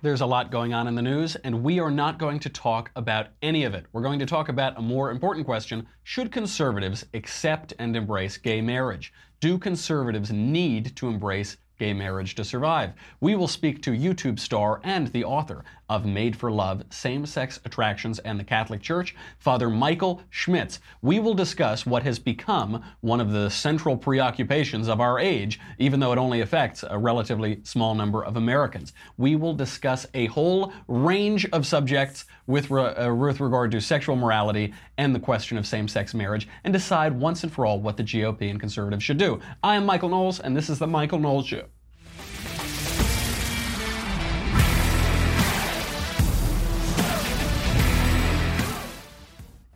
There's a lot going on in the news, and we are not going to talk about any of it. We're going to talk about a more important question Should conservatives accept and embrace gay marriage? Do conservatives need to embrace gay marriage to survive? We will speak to YouTube star and the author of Made for Love, Same Sex Attractions, and the Catholic Church, Father Michael Schmitz. We will discuss what has become one of the central preoccupations of our age, even though it only affects a relatively small number of Americans. We will discuss a whole range of subjects with, re- uh, with regard to sexual morality and the question of same sex marriage and decide once and for all what the GOP and conservatives should do. I am Michael Knowles, and this is The Michael Knowles Show.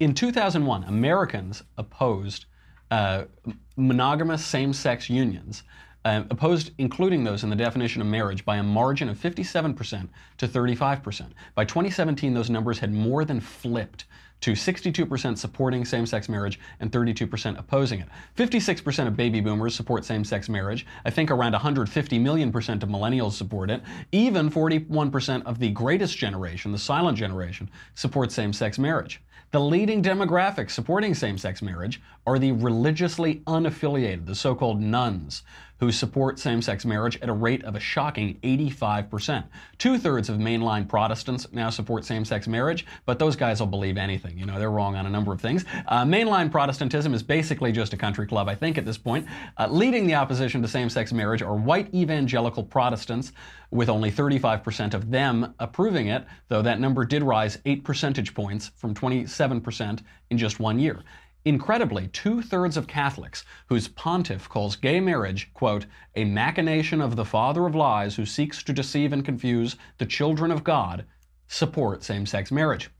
In 2001, Americans opposed uh, monogamous same sex unions, uh, opposed including those in the definition of marriage by a margin of 57% to 35%. By 2017, those numbers had more than flipped to 62% supporting same sex marriage and 32% opposing it. 56% of baby boomers support same sex marriage. I think around 150 million percent of millennials support it. Even 41% of the greatest generation, the silent generation, supports same sex marriage. The leading demographics supporting same sex marriage are the religiously unaffiliated, the so called nones, who support same sex marriage at a rate of a shocking 85%. Two thirds of mainline Protestants now support same sex marriage, but those guys will believe anything. You know, they're wrong on a number of things. Uh, mainline Protestantism is basically just a country club, I think, at this point. Uh, leading the opposition to same sex marriage are white evangelical Protestants, with only 35% of them approving it, though that number did rise 8 percentage points from 27% in just one year. Incredibly, two thirds of Catholics, whose pontiff calls gay marriage, quote, a machination of the father of lies who seeks to deceive and confuse the children of God, support same sex marriage.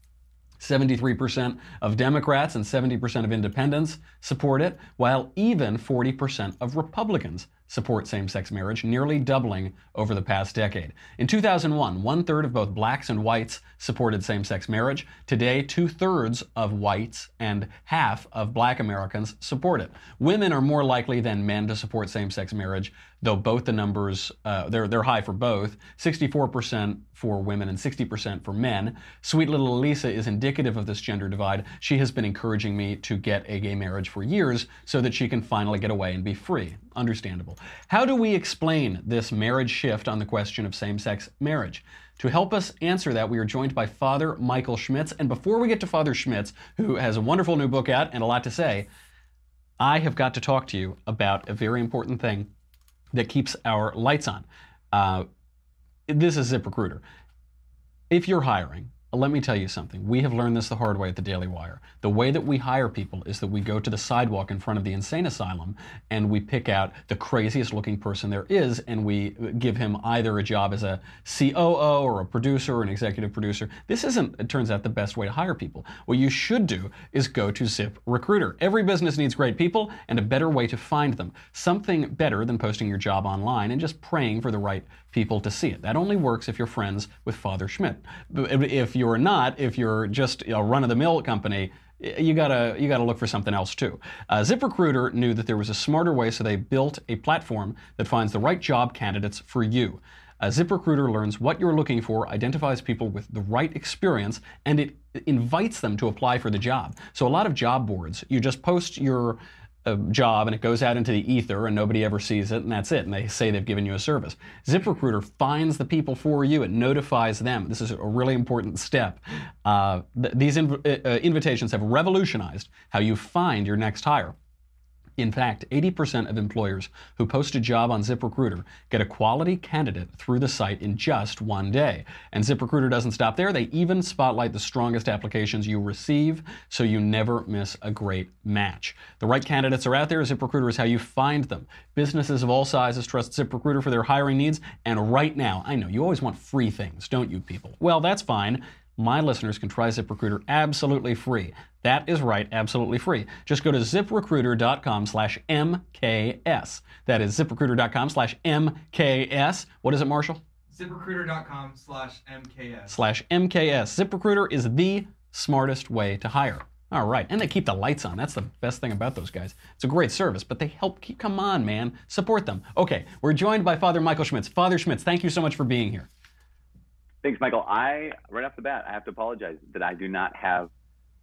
73% of Democrats and 70% of independents support it, while even 40% of Republicans support same sex marriage, nearly doubling over the past decade. In 2001, one third of both blacks and whites supported same sex marriage. Today, two thirds of whites and half of black Americans support it. Women are more likely than men to support same sex marriage, though both the numbers, uh, they're, they're high for both 64% for women and 60% for men. Sweet little Elisa is indicative of this gender divide. She has been encouraging me to get a gay marriage for years so that she can finally get away and be free. Understandable. How do we explain this marriage shift on the question of same sex marriage? To help us answer that, we are joined by Father Michael Schmitz. And before we get to Father Schmitz, who has a wonderful new book out and a lot to say, I have got to talk to you about a very important thing that keeps our lights on. Uh, this is ZipRecruiter. If you're hiring, let me tell you something. We have learned this the hard way at the Daily Wire. The way that we hire people is that we go to the sidewalk in front of the insane asylum and we pick out the craziest looking person there is and we give him either a job as a COO or a producer or an executive producer. This isn't, it turns out, the best way to hire people. What you should do is go to Zip Recruiter. Every business needs great people and a better way to find them. Something better than posting your job online and just praying for the right people to see it. That only works if you're friends with Father Schmitz. If you're not, if you're just a run-of-the-mill company, you gotta you gotta look for something else too. Uh, ZipRecruiter knew that there was a smarter way, so they built a platform that finds the right job candidates for you. Uh, ZipRecruiter learns what you're looking for, identifies people with the right experience, and it invites them to apply for the job. So a lot of job boards, you just post your a job and it goes out into the ether and nobody ever sees it and that's it and they say they've given you a service. ZipRecruiter finds the people for you, it notifies them. This is a really important step. Uh, th- these inv- uh, uh invitations have revolutionized how you find your next hire. In fact, 80% of employers who post a job on ZipRecruiter get a quality candidate through the site in just one day. And ZipRecruiter doesn't stop there. They even spotlight the strongest applications you receive so you never miss a great match. The right candidates are out there. ZipRecruiter is how you find them. Businesses of all sizes trust ZipRecruiter for their hiring needs. And right now, I know you always want free things, don't you people? Well, that's fine my listeners can try ZipRecruiter absolutely free. That is right, absolutely free. Just go to ziprecruiter.com slash MKS. That is ziprecruiter.com slash MKS. What is it, Marshall? ZipRecruiter.com slash MKS. Slash MKS. ZipRecruiter is the smartest way to hire. All right, and they keep the lights on. That's the best thing about those guys. It's a great service, but they help keep, come on, man, support them. Okay, we're joined by Father Michael Schmitz. Father Schmitz, thank you so much for being here. Thanks, Michael. I right off the bat, I have to apologize that I do not have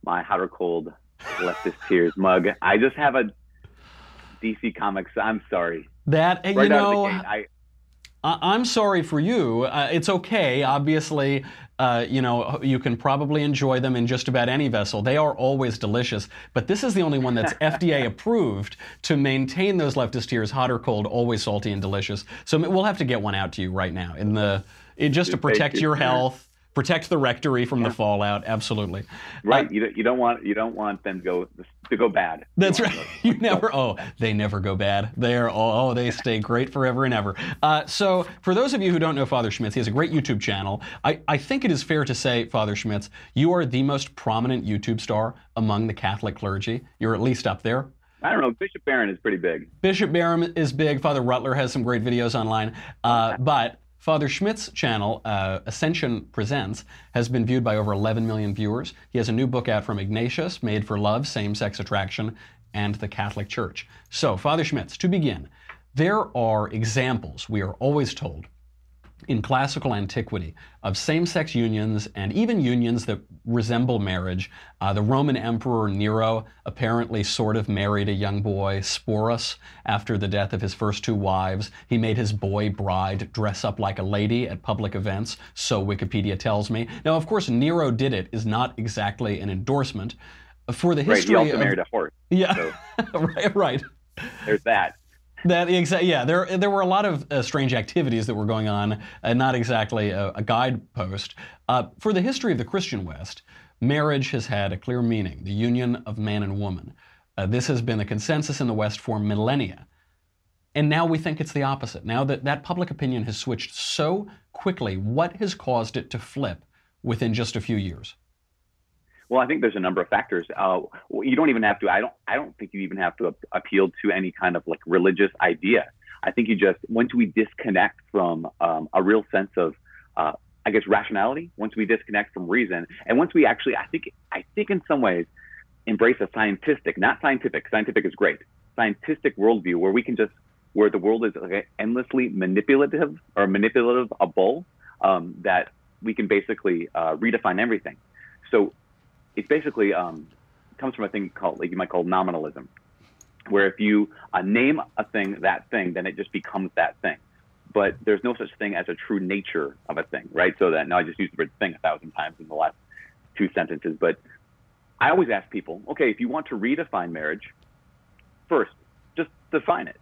my hot or cold leftist tears mug. I just have a DC Comics. I'm sorry. That Right you know, gate, I, I- I'm sorry for you. Uh, it's okay. Obviously, uh, you know, you can probably enjoy them in just about any vessel. They are always delicious. But this is the only one that's FDA approved to maintain those leftist tears, hot or cold, always salty and delicious. So we'll have to get one out to you right now in the it, just to protect your health, protect the rectory from the fallout. Absolutely. right. you, don't, you don't want you don't want them to go to go bad. That's You right. You never. Oh, they never go bad. They're oh, they stay great forever and ever. Uh, so, for those of you who don't know Father Schmitz, he has a great YouTube channel. I, I think it is fair to say, Father Schmitz, you are the most prominent YouTube star among the Catholic clergy. You're at least up there. I don't know. Bishop Barron is pretty big. Bishop Barron is big. Father Rutler has some great videos online. Uh, but Father Schmitz's channel, uh, Ascension Presents, has been viewed by over 11 million viewers. He has a new book out from Ignatius, Made for Love, Same Sex Attraction, and the Catholic Church. So, Father Schmitz, to begin, there are examples, we are always told, in classical antiquity of same sex unions and even unions that resemble marriage. Uh, the Roman Emperor Nero apparently sort of married a young boy, Sporus, after the death of his first two wives. He made his boy bride dress up like a lady at public events, so Wikipedia tells me. Now, of course, Nero did it is not exactly an endorsement. For the Right. history He also of, married a horse. yeah, right, right. There's that. That exa- yeah, there there were a lot of uh, strange activities that were going on, uh, not exactly a, a guidepost. Uh, for the history of the Christian West, marriage has had a clear meaning: the union of man and woman. Uh, this has been the consensus in the West for millennia, and now we think it's the opposite. Now that that public opinion has switched so quickly, what has caused it to flip within just a few years? Well, I think there's a number of factors. Uh, you don't even have to. I don't. I don't think you even have to appeal to any kind of like religious idea. I think you just once we disconnect from um, a real sense of, uh, I guess, rationality. Once we disconnect from reason, and once we actually, I think, I think in some ways, embrace a scientific, not scientific. Scientific is great. Scientific worldview where we can just, where the world is like, endlessly manipulative or manipulative a bull um, that we can basically uh, redefine everything. So it's basically um, comes from a thing called like you might call nominalism, where if you uh, name a thing that thing, then it just becomes that thing. But there's no such thing as a true nature of a thing, right? So that now I just used the word thing a thousand times in the last two sentences, but I always ask people, okay, if you want to redefine marriage, first just define it,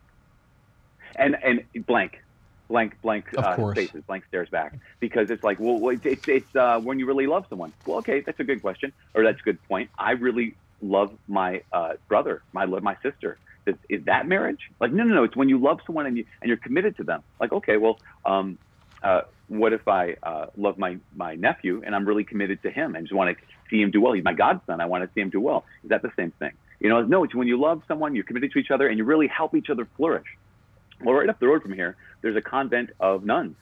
and and blank, blank, blank uh, spaces, blank stares back, because it's like, well, it's it's, it's uh, when you really love someone. Well, okay, that's a good question, or that's a good point. I really love my uh, brother, my love my sister. Is, is that marriage? Like, no, no, no. It's when you love someone and you and you're committed to them. Like, okay, well, um, uh, what if I uh, love my my nephew and I'm really committed to him and just want to see him do well? He's my godson. I want to see him do well. Is that the same thing? You know, no. It's when you love someone, you're committed to each other, and you really help each other flourish. Well, right up the road from here, there's a convent of nuns,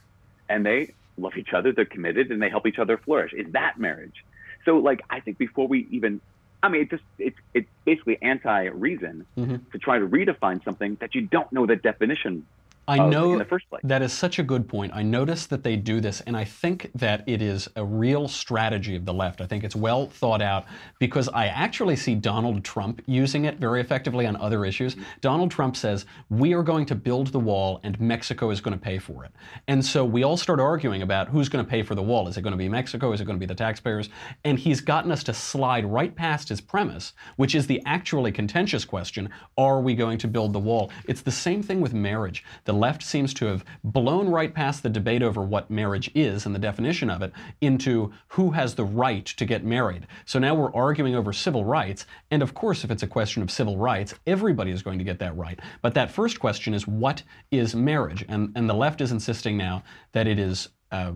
and they love each other. They're committed, and they help each other flourish. Is that marriage? So, like, I think before we even, I mean, it just it's it's basically anti-reason Mhm. to try to redefine something that you don't know the definition I of know in the first place. That is such a good point. I notice that they do this, and I think that it is a real strategy of the left. I think it's well thought out because I actually see Donald Trump using it very effectively on other issues. Donald Trump says, We are going to build the wall, and Mexico is going to pay for it. And so we all start arguing about who's going to pay for the wall. Is it going to be Mexico? Is it going to be the taxpayers? And he's gotten us to slide right past his premise, which is the actually contentious question Are we going to build the wall? It's the same thing with marriage. The left seems to have blown right past the debate over what marriage is and the definition of it into who has the right to get married. So now we're arguing over civil rights. And of course, if it's a question of civil rights, everybody is going to get that right. But that first question is what is marriage? And, and the left is insisting now that it is. Uh,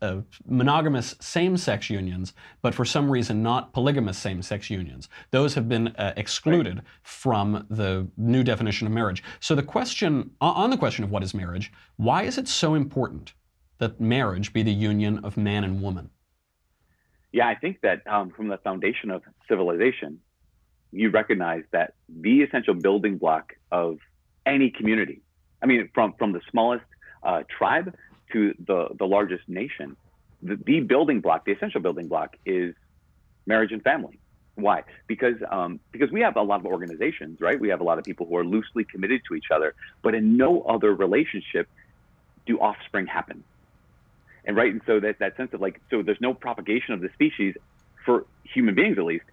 uh, monogamous same-sex unions, but for some reason not polygamous same-sex unions. Those have been uh, excluded from the new definition of marriage. So the question, on on the question of what is marriage, why is it so important that marriage be the union of man and woman? Yeah, I think that um, from the foundation of civilization, you recognize that the essential building block of any community, I mean, from, from the smallest uh, tribe to the, the largest nation, the, the building block, the essential building block, is marriage and family. Why? Because um, because we have a lot of organizations, right? We have a lot of people who are loosely committed to each other, but in no other relationship do offspring happen. And right, and so that that sense of like, so there's no propagation of the species for human beings at least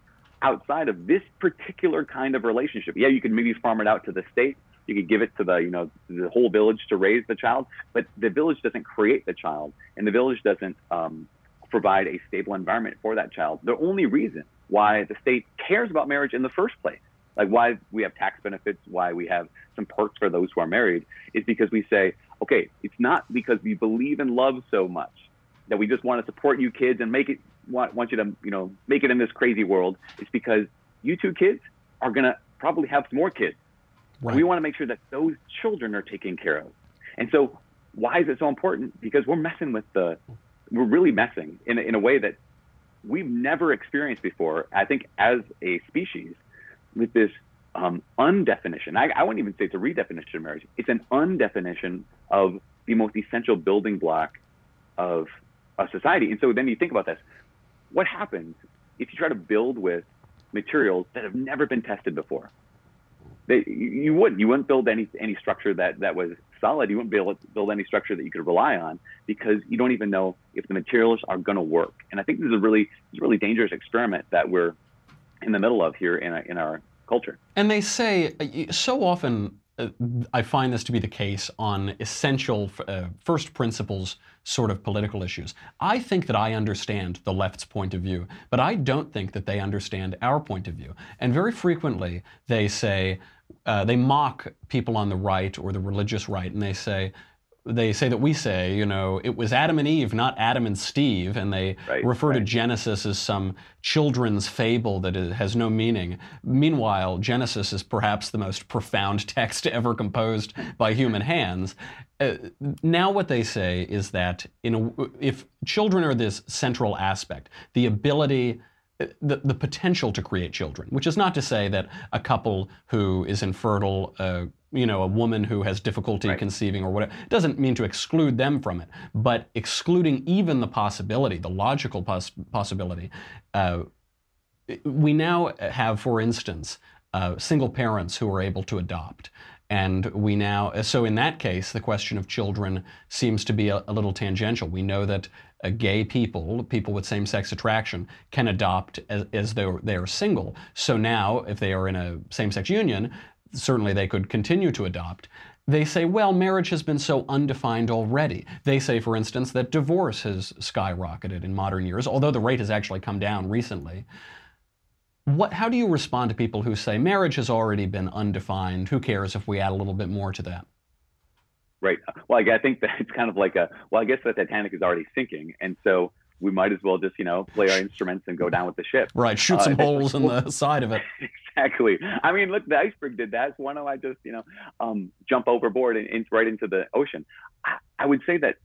outside of this particular kind of relationship. Yeah, you could maybe farm it out to the state. You could give it to the you know the whole village to raise the child, but the village doesn't create the child, and the village doesn't um, provide a stable environment for that child. The only reason why the state cares about marriage in the first place, like why we have tax benefits, why we have some perks for those who are married, is because we say, okay, it's not because we believe in love so much that we just want to support you kids and make it want, want you to you know make it in this crazy world. It's because you two kids are gonna probably have more kids. Right. We want to make sure that those children are taken care of. And so, why is it so important? Because we're messing with the, we're really messing in a, in a way that we've never experienced before. I think as a species, with this um, undefinition. I, I wouldn't even say it's a redefinition of marriage. It's an undefinition of the most essential building block of a society. And so then you think about this: what happens if you try to build with materials that have never been tested before? They, you wouldn't. You wouldn't build any any structure that that was solid. You wouldn't to build any structure that you could rely on because you don't even know if the materials are going to work. And I think this is a really this is a really dangerous experiment that we're in the middle of here in our, in our culture. And they say uh, so often uh, I find this to be the case on essential uh, first principles sort of political issues. I think that I understand the left's point of view, but I don't think that they understand our point of view. And very frequently they say, uh, they mock people on the right or the religious right, and they say, they say that we say, you know, it was Adam and Eve, not Adam and Steve, and they right, refer right. to Genesis as some children's fable that has no meaning. Meanwhile, Genesis is perhaps the most profound text ever composed by human hands. Uh, now, what they say is that a, if children are this central aspect, the ability the, the potential to create children, which is not to say that a couple who is infertile, uh, you know, a woman who has difficulty right. conceiving or whatever, doesn't mean to exclude them from it, but excluding even the possibility, the logical pos- possibility. Uh, we now have, for instance, uh, single parents who are able to adopt. And we now, so in that case, the question of children seems to be a, a little tangential. We know that uh, gay people, people with same sex attraction, can adopt as, as they're, they're single. So now, if they are in a same sex union, certainly they could continue to adopt. They say, well, marriage has been so undefined already. They say, for instance, that divorce has skyrocketed in modern years, although the rate has actually come down recently. What, how do you respond to people who say marriage has already been undefined? Who cares if we add a little bit more to that? Right. Well, I think that it's kind of like a, well, I guess the Titanic is already sinking. And so we might as well just, you know, play our instruments and go down with the ship. Right. Shoot some uh, holes in the side of it. exactly. I mean, look, the iceberg did that. So why don't I just, you know, um, jump overboard and, and, right into the ocean? I, I, would say that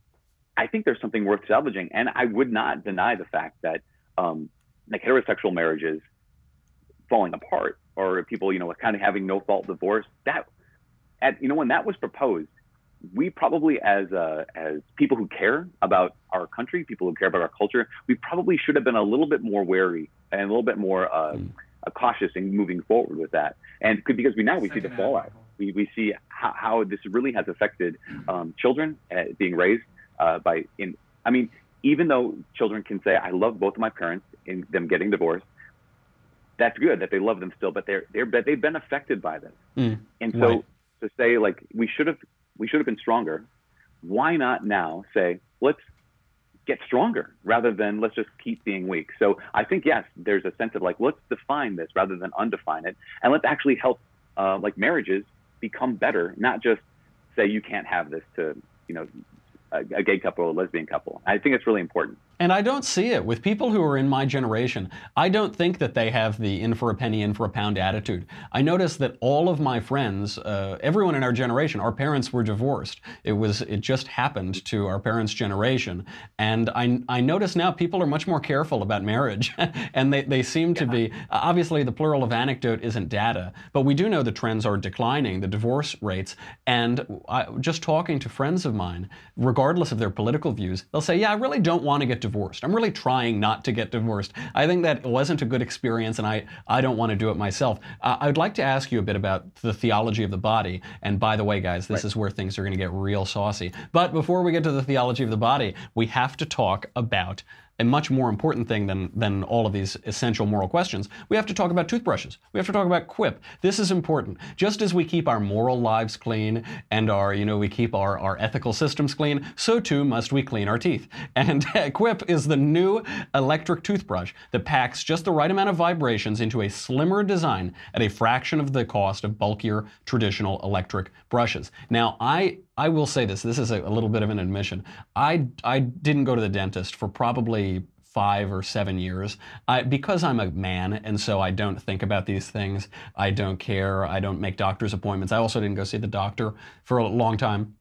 I think there's something worth salvaging. And I would not deny the fact that, um, like heterosexual marriages falling apart or people, you know, kind of having no fault divorce, that, at, you know, when that was proposed, we probably as uh, as people who care about our country, people who care about our culture, we probably should have been a little bit more wary and a little bit more uh, mm. cautious in moving forward with that. And because we now we see the fallout, we, we see how, how this really has affected um, children uh, being raised uh, by in. I mean, even though children can say, "I love both of my parents," in them getting divorced, that's good that they love them still, but they're they're they've been affected by this, mm. and so. Right. To say like we should have we should have been stronger. Why not now say, let's get stronger rather than let's just keep being weak? So I think, yes, there's a sense of like, let's define this rather than undefine it. And let's actually help uh, like marriages become better, not just say you can't have this to, you know, a, a gay couple or a lesbian couple. I think it's really important. And I don't see it. With people who are in my generation, I don't think that they have the in for a penny, in for a pound attitude. I notice that all of my friends, uh, everyone in our generation, our parents were divorced. It was, it just happened to our parents' generation. And I, I notice now people are much more careful about marriage. and they, they seem yeah. to be, obviously, the plural of anecdote isn't data, but we do know the trends are declining, the divorce rates. And I, just talking to friends of mine, regardless of their political views, they'll say, yeah, I really don't want to get divorced. I'm really trying not to get divorced. I think that wasn't a good experience, and I, I don't want to do it myself. Uh, I'd like to ask you a bit about the theology of the body. And by the way, guys, this Right. is where things are going to get real saucy. But before we get to the theology of the body, we have to talk about a much more important thing than, than all of these essential moral questions. We have to talk about toothbrushes. We have to talk about quip. This is important. Just as we keep our moral lives clean and our, you know, we keep our, our ethical systems clean, so too must we clean our teeth. And uh, quip is the new electric toothbrush that packs just the right amount of vibrations into a slimmer design at a fraction of the cost of bulkier traditional electric brushes. Now, I I will say this. This is a, a little bit of an admission. I I didn't go to the dentist for probably five or seven years I, because I'm a man and so I don't think about these things. I don't care. I don't make doctor's appointments. I also didn't go see the doctor for a long time.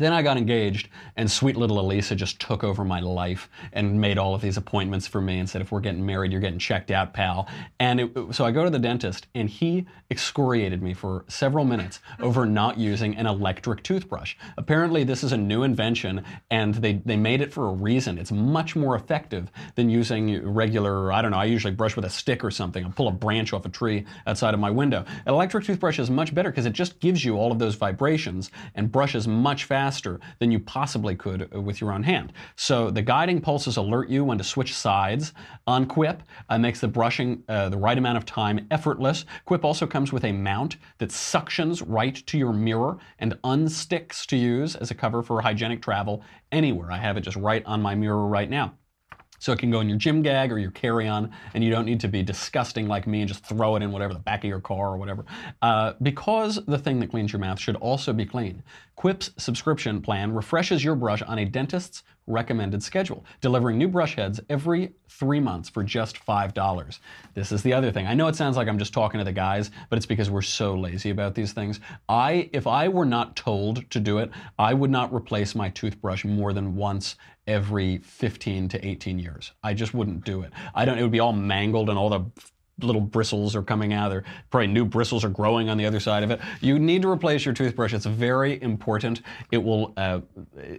Then I got engaged, and sweet little Elisa just took over my life and made all of these appointments for me and said, if we're getting married, you're getting checked out, pal. And it, so I go to the dentist, and he excoriated me for several minutes over not using an electric toothbrush. Apparently, this is a new invention, and they, they made it for a reason. It's much more effective than using regular, I don't know, I usually brush with a stick or something. I'll pull a branch off a tree outside of my window. An electric toothbrush is much better because it just gives you all of those vibrations and brushes much faster than you possibly could uh, with your own hand. So the guiding pulses alert you when to switch sides on Quip. Uh, makes the brushing uh, the right amount of time effortless. Quip also comes with a mount that suctions right to your mirror and unsticks to use as a cover for hygienic travel anywhere. I have it just right on my mirror right now. So it can go in your gym gag or your carry-on, and you don't need to be disgusting like me and just throw it in whatever the back of your car or whatever. Uh, because the thing that cleans your mouth should also be clean. Quip's subscription plan refreshes your brush on a dentist's recommended schedule, delivering new brush heads every three months for just five dollars. This is the other thing. I know it sounds like I'm just talking to the guys, but it's because we're so lazy about these things. I, if I were not told to do it, I would not replace my toothbrush more than once every 15 to 18 years. I just wouldn't do it. I don't. It would be all mangled and all the little bristles are coming out. There probably new bristles are growing on the other side of it. You need to replace your toothbrush. It's very important. It will. Uh,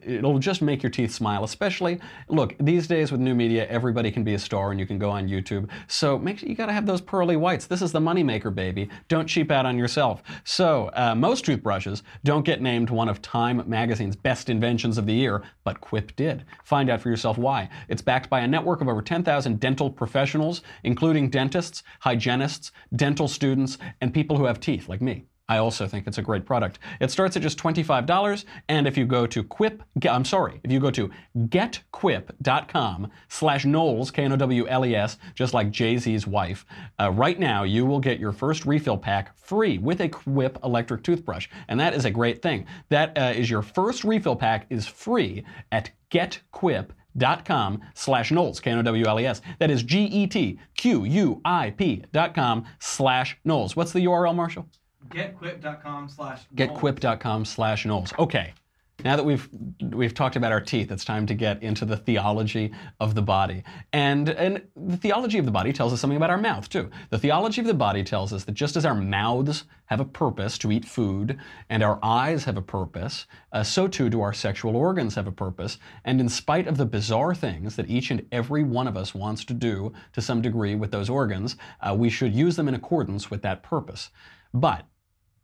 it'll just make your teeth smile. Especially, look these days with new media, everybody can be a star and you can go on YouTube. So make sure you got to have those pearly whites. This is the moneymaker, baby. Don't cheap out on yourself. So uh, most toothbrushes don't get named one of Time Magazine's best inventions of the year, but Quip did. Find out for yourself why. It's backed by a network of over 10,000 dental professionals, including dentists, hygienists, dental students, and people who have teeth, like me. I also think it's a great product. It starts at just $25, and if you go to Quip, I'm sorry, if you go to getquip.com slash Knowles, K-N-O-W-L-E-S, just like Jay-Z's wife, uh, right now you will get your first refill pack free with a Quip electric toothbrush, and that is a great thing. That uh, is your first refill pack is free at getquip.com dot com slash Knowles, K-N-O-W-L-E-S. That is G-E-T-Q-U-I-P dot com slash Knowles. What's the URL, Marshall? Getquip.com slash Getquip.com slash Knowles. Okay. Now that we've we've talked about our teeth, it's time to get into the theology of the body. And and the theology of the body tells us something about our mouth too. The theology of the body tells us that just as our mouths have a purpose to eat food, and our eyes have a purpose, uh, so too do our sexual organs have a purpose. And in spite of the bizarre things that each and every one of us wants to do to some degree with those organs, uh, we should use them in accordance with that purpose. But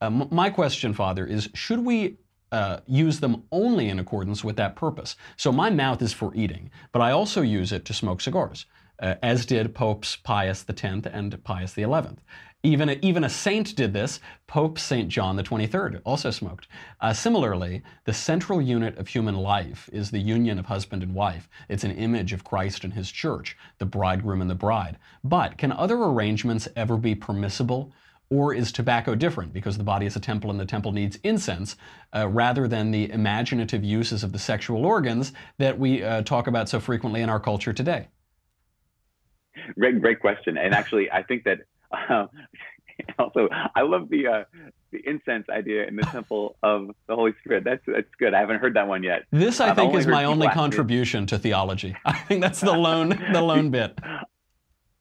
uh, m- my question, Father, is should we uh, use them only in accordance with that purpose? So my mouth is for eating, but I also use it to smoke cigars, uh, as did Popes Pius X and Pius XI. Even a, even a saint did this. Pope St. John 23rd also smoked. Uh, similarly, the central unit of human life is the union of husband and wife. It's an image of Christ and his church, the bridegroom and the bride. But can other arrangements ever be permissible? Or is tobacco different because the body is a temple and the temple needs incense uh, rather than the imaginative uses of the sexual organs that we uh, talk about so frequently in our culture today? Great, great question. And actually, I think that uh, also I love the uh, the incense idea in the temple of the Holy Spirit. That's that's good. I haven't heard that one yet. This, I I've think, is my only contribution to theology. I think that's the lone the lone bit.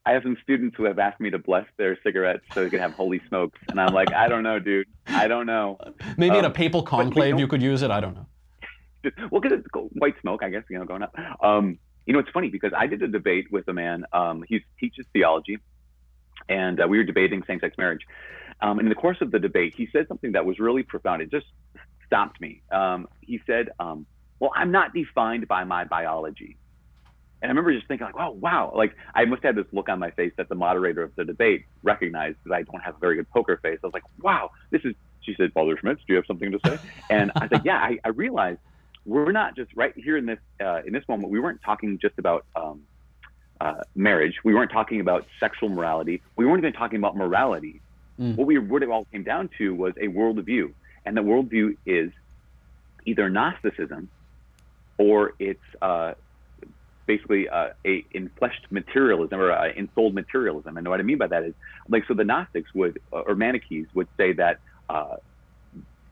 I have some students who have asked me to bless their cigarettes so they can have holy smokes, and I'm like, I don't know, dude. I don't know. Maybe in a Um, papal conclave you could use it. I don't know. Just, well, because it's white smoke, I guess, you know, going up. Um, you know, it's funny because I did a debate with a man. Um, he teaches theology, and uh, we were debating same-sex marriage. Um, and in the course of the debate, he said something that was really profound. It just stopped me. Um, he said, um, "Well, I'm not defined by my biology." And I remember just thinking, like, "Wow, wow!" Like I must have this look on my face that the moderator of the debate recognized because I don't have a very good poker face. I was like, "Wow, this is." She said, "Father Schmitz, do you have something to say?" And I said, "Yeah." I, I realized we're not just right here in this uh, in this moment. We weren't talking just about um, uh, marriage. We weren't talking about sexual morality. We weren't even talking about morality. Mm. What we what it all came down to was a worldview, and the worldview is either Gnosticism or it's uh, basically uh, a infleshed materialism or uh, ensouled materialism. And what I mean by that is, like, so the Gnostics would, uh, or Manichees would say that uh,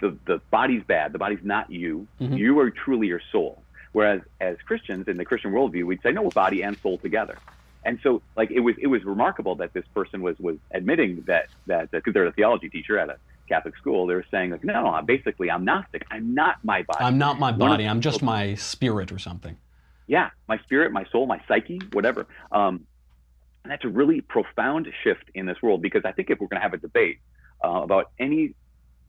the the body's bad, the body's not you. Mm-hmm. You are truly your soul. Whereas as Christians in the Christian worldview, we'd say no, body and soul together. And so, like, it was it was remarkable that this person was was admitting that that because they're a theology teacher at a Catholic school, they were saying like, no, no, basically, I'm Gnostic. I'm not my body. I'm not my body. I'm just my spirit or something. Yeah, my spirit, my soul, my psyche, whatever. Um, and that's a really profound shift in this world because I think if we're going to have a debate uh, about any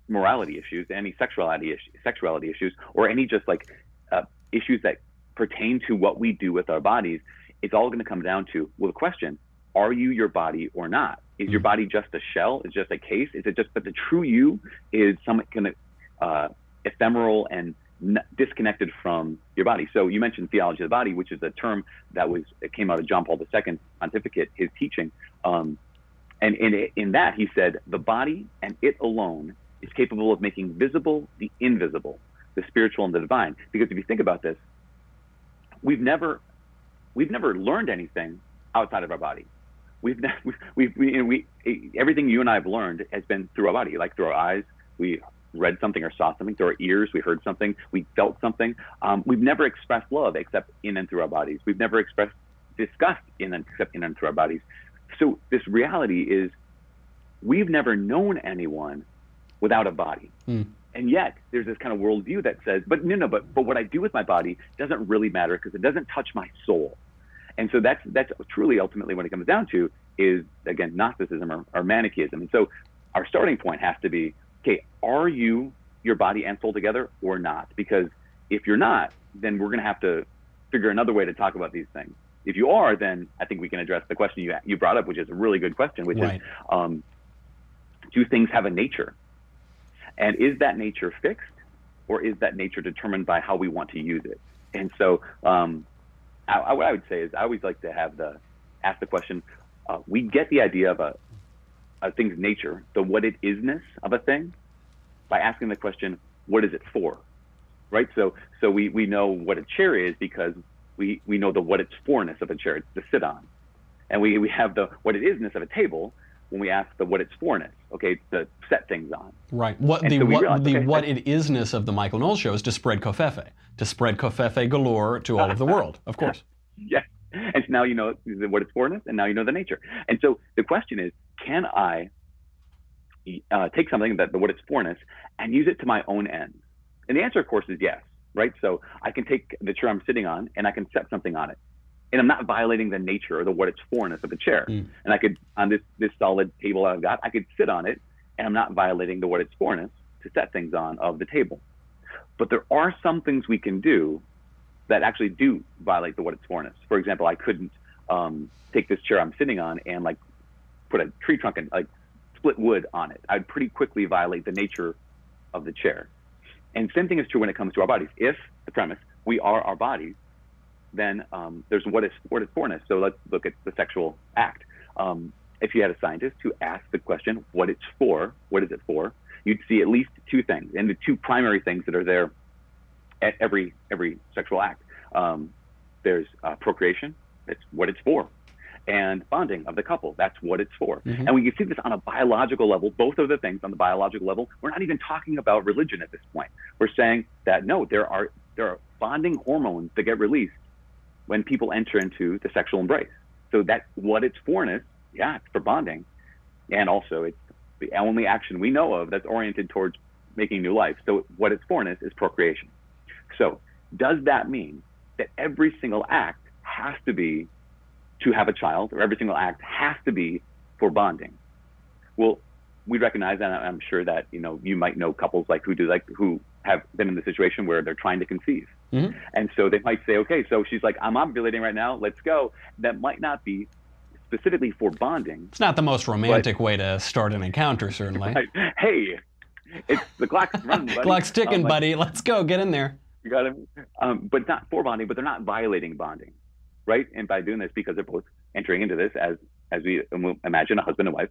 morality issues, any sexuality issues, sexuality issues, or any just like uh, issues that pertain to what we do with our bodies, it's all going to come down to well, the question: Are you your body or not? Is your mm-hmm. body just a shell? Is just a case? Is it just? But the true you is some kind of uh, ephemeral and disconnected from your body. So you mentioned theology of the body, which is a term that was it came out of John Paul II pontificate, his teaching. Um, and in, in that, he said, the body and it alone is capable of making visible the invisible, the spiritual and the divine. Because if you think about this, we've never, we've never learned anything outside of our body. We've, never, we've, we, we, everything you and I have learned has been through our body, like through our eyes. We read something or saw something through our ears. We heard something. We felt something. Um, we've never expressed love except in and through our bodies. We've never expressed disgust in and except in and through our bodies. So this reality is we've never known anyone without a body. Mm. And yet there's this kind of worldview that says, but no, no, but, but what I do with my body doesn't really matter because it doesn't touch my soul. And so that's, that's truly ultimately what it comes down to is, again, Gnosticism or, or Manichaeism. And so our starting point has to be, okay, are you your body and soul together or not? Because if you're not, then we're going to have to figure another way to talk about these things. If you are, then I think we can address the question you you brought up, which is a really good question, which right. is, um, do things have a nature? And is that nature fixed or is that nature determined by how we want to use it? And so, um, I, I, what I would say is I always like to have the ask the question. Uh, we get the idea of a, a thing's nature, the what it isness of a thing, by asking the question, what is it for? Right. So, so we, we know what a chair is because we, we know the what it's forness of a chair. It's to sit on, and we, we have the what it isness of a table when we ask the what it's forness, okay, to set things on. Right. What and the so what realize, the okay, what it isness of the Michael Knowles show is to spread covfefe, to spread covfefe galore to all of the world, of course. yes. And so now you know what it's forness, and now you know the nature. And so the question is, can I uh, take something that the what it's forness and use it to my own ends? And the answer, of course, is yes. Right. So I can take the chair I'm sitting on and I can set something on it and I'm not violating the nature or the what it's forness of the chair. Mm. And I could on this this solid table I've got, I could sit on it, and I'm not violating the what it's forness to set things on of the table. But there are some things we can do that actually do violate the what it's forness. For example, I couldn't um, take this chair I'm sitting on and like put a tree trunk and like split wood on it. I'd pretty quickly violate the nature of the chair. And same thing is true when it comes to our bodies. If the premise we are our bodies, then um, there's what is what is forness. So let's look at the sexual act. Um, if you had a scientist who asked the question, what it's for, what is it for, you'd see at least two things, and the two primary things that are there at every every sexual act. Um, there's uh, procreation, that's what it's for, and bonding of the couple, that's what it's for. Mm-hmm. And we can see this on a biological level, both of the things on the biological level. We're not even talking about religion at this point. We're saying that no, there are there are bonding hormones that get released when people enter into the sexual embrace. So that's what it's for is, yeah, it's for bonding. And also it's the only action we know of that's oriented towards making new life. So what it's forness is procreation. So does that mean that every single act has to be to have a child, or every single act has to be for bonding. Well, we recognize, that. I'm sure that you know you might know couples like who do like who have been in the situation where they're trying to conceive, Mhm. and so they might say, okay, so she's like, I'm ovulating right now, let's go. That might not be specifically for bonding. It's not the most romantic way to start an encounter, certainly. Like, hey, it's the clock's running, buddy. Clock's ticking, Um, like, buddy. Let's go. Get in there. You got it. Um, but not for bonding, but they're not violating bonding, right? And by doing this, because they're both entering into this as as we imagine a husband and wife,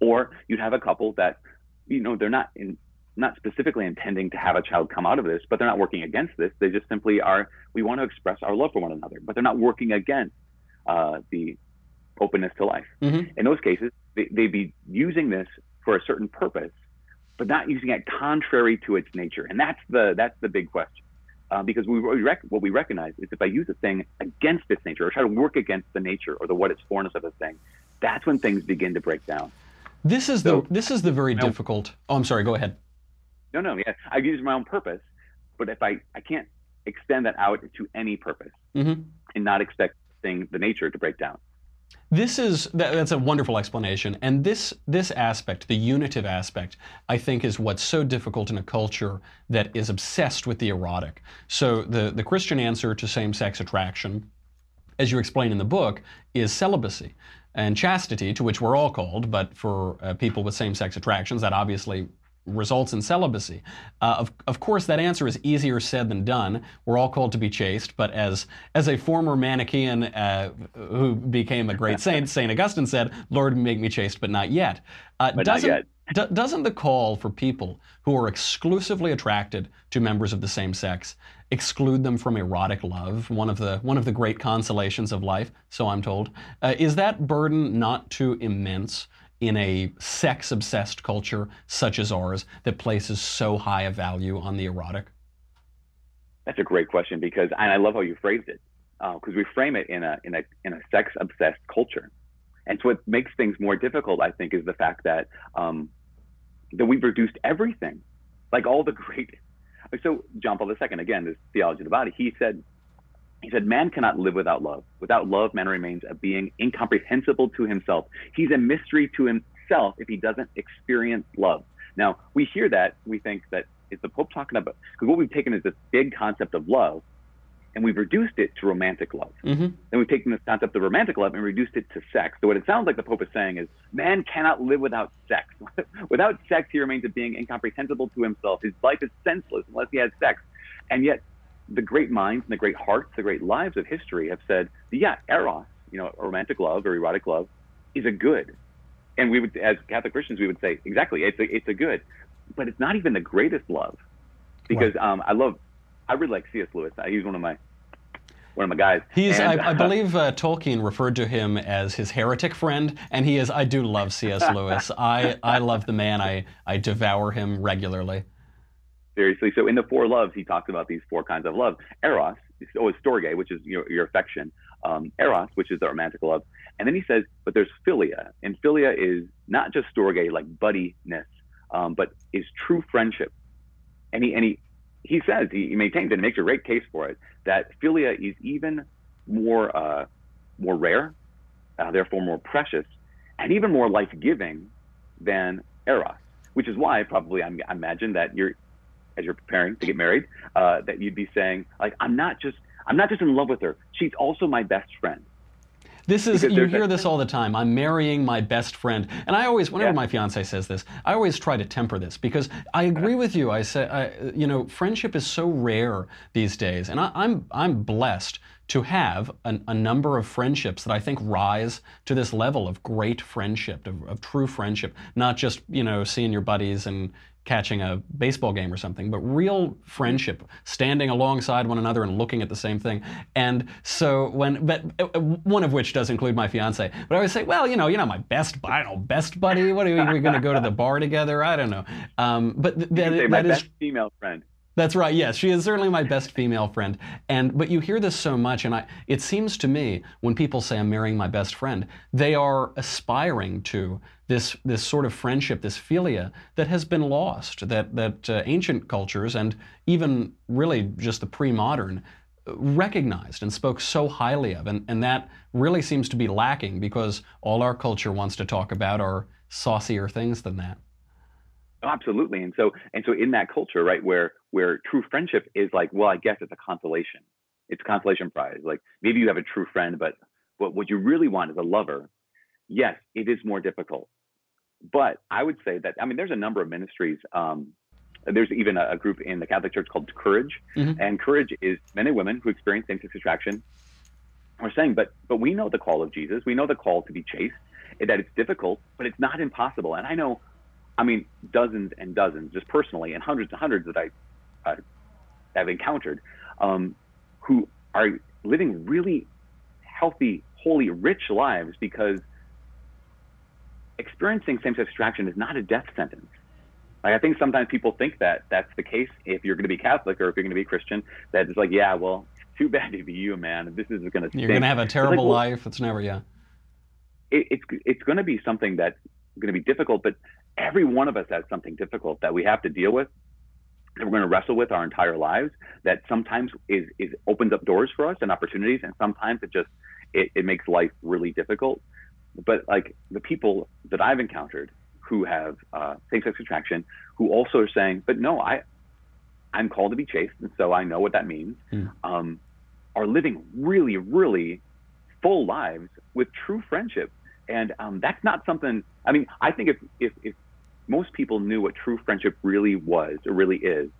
or you'd have a couple that, you know, they're not in not specifically intending to have a child come out of this, but they're not working against this. They just simply are. We want to express our love for one another, but they're not working against uh, the openness to life. Mhm. In those cases, they, they'd be using this for a certain purpose, but not using it contrary to its nature. And that's the that's the big question. Uh, because we, we rec- what we recognize is if I use a thing against its nature or try to work against the nature or the what its forness of a thing, that's when things begin to break down. This is the this is the very difficult. Oh, I'm sorry. Go ahead. No, no, yeah, I use my own purpose, but if I I can't extend that out to any purpose hmm and not expect thing the nature to break down. This is that, that's a wonderful explanation, and this this aspect, the unitive aspect, I think is what's so difficult in a culture that is obsessed with the erotic. So the the Christian answer to same-sex attraction, as you explain in the book, is celibacy and chastity, to which we're all called, but for uh, people with same-sex attractions, that obviously results in celibacy. Uh, of, of course, that answer is easier said than done. We're all called to be chaste, but as as a former Manichaean uh, who became a great saint, Saint Augustine said, "Lord, make me chaste, but not yet." Uh, But not doesn't yet. do- doesn't the call for people who are exclusively attracted to members of the same sex exclude them from erotic love? One of the one of the great consolations of life, so I'm told. Uh, is that burden not too immense? In a sex obsessed culture such as ours that places so high a value on the erotic? That's a great question because, and I love how you phrased it, because we frame it in a in a in a sex obsessed culture, and so what makes things more difficult, I think, is the fact that um, that we've reduced everything, like all the great. So John Paul II, again, this theology of the body, he said, he said, man cannot live without love. Without love, man remains a being incomprehensible to himself. He's a mystery to himself if he doesn't experience love. Now we hear that, we think that is the Pope talking about? Because what we've taken is this big concept of love, and we've reduced it to romantic love. hmm Then we've taken this concept of romantic love and reduced it to sex. So what it sounds like the Pope is saying is, man cannot live without sex. without sex, he remains a being incomprehensible to himself. His life is senseless unless he has sex. And yet, the great minds and the great hearts, the great lives of history have said, yeah, eros, you know, romantic love or erotic love, is a good. And we would, as Catholic Christians, we would say, exactly, it's a, it's a good. But it's not even the greatest love, because um, I love, I really like C.S. Lewis. Uh, He's one of my one of my guys. He's, And, I, I believe uh, Tolkien referred to him as his heretic friend, and he is. I do love C.S. Lewis. I, I love the man. I, I devour him regularly. Seriously. So in the four loves, he talks about these four kinds of love. Eros, oh, storge, which is your, your affection. Um, eros, which is the romantic love. And then he says, but there's philia. And philia is not just storge, like buddiness, um, but is true friendship. And he, and he, he says, he, maintains and makes a great case for it, that philia is even more, uh, more rare, uh, therefore more precious, and even more life-giving than eros. Which is why probably I'm, I imagine that you're as you're preparing to get married, uh, that you'd be saying, like, I'm not just I'm not just in love with her. She's also my best friend. This is you hear this all the time. I'm marrying my best friend, and I always, whenever Yeah. my fiance says this, I always try to temper this because I agree with you. I say, I, you know, friendship is so rare these days, and I, I'm I'm blessed to have an, a number of friendships that I think rise to this level of great friendship, of, of true friendship, not just you know seeing your buddies and catching a baseball game or something, but real friendship, standing alongside one another and looking at the same thing. And so when, but uh, one of which does include my fiance. But I always say, well, you know, you're not my best, I don't know, best buddy. What are we, we going to go to the bar together? I don't know. Um, but th- that, my that is best female friend. that's right. Yes, she is certainly my best female friend. And but you hear this so much, and I, it seems to me when people say I'm marrying my best friend, they are aspiring to this this sort of friendship, this philia that has been lost. That that uh, ancient cultures and even really just the pre-modern recognized and spoke so highly of. And, and that really seems to be lacking because all our culture wants to talk about are saucier things than that. Oh, absolutely. And so and so in that culture, right, where where true friendship is like, well, I guess it's a consolation. It's a consolation prize. Like maybe you have a true friend, but but what you really want is a lover. Yes, it is more difficult. But I would say that I mean there's a number of ministries um, there's even a, a, group in the Catholic Church called Courage, mm-hmm. and Courage is men and women who experience same-sex attraction. We're saying, but but we know the call of Jesus. We know the call to be chaste, that it's difficult, but it's not impossible. And I know, I mean, dozens and dozens, just personally, and hundreds and hundreds that I uh, have encountered, um, who are living really healthy, holy, rich lives because experiencing same-sex attraction is not a death sentence. Like I think sometimes people think that that's the case if you're going to be Catholic or if you're going to be Christian. That it's like, yeah, well, too bad to be you, man. This is going to. You're going to have a terrible like, well, life. It's never, yeah. It, it's it's going to be something that's going to be difficult, but every one of us has something difficult that we have to deal with that we're going to wrestle with our entire lives that sometimes is, is opens up doors for us and opportunities and sometimes it just it, it makes life really difficult but like the people that i've encountered who have uh, same-sex attraction who also are saying, but no, I, I'm called to be chaste, and so I know what that means. Mm. Um, are living really, really full lives with true friendship, and um, that's not something. I mean, I think if, if if most people knew what true friendship really was or really is,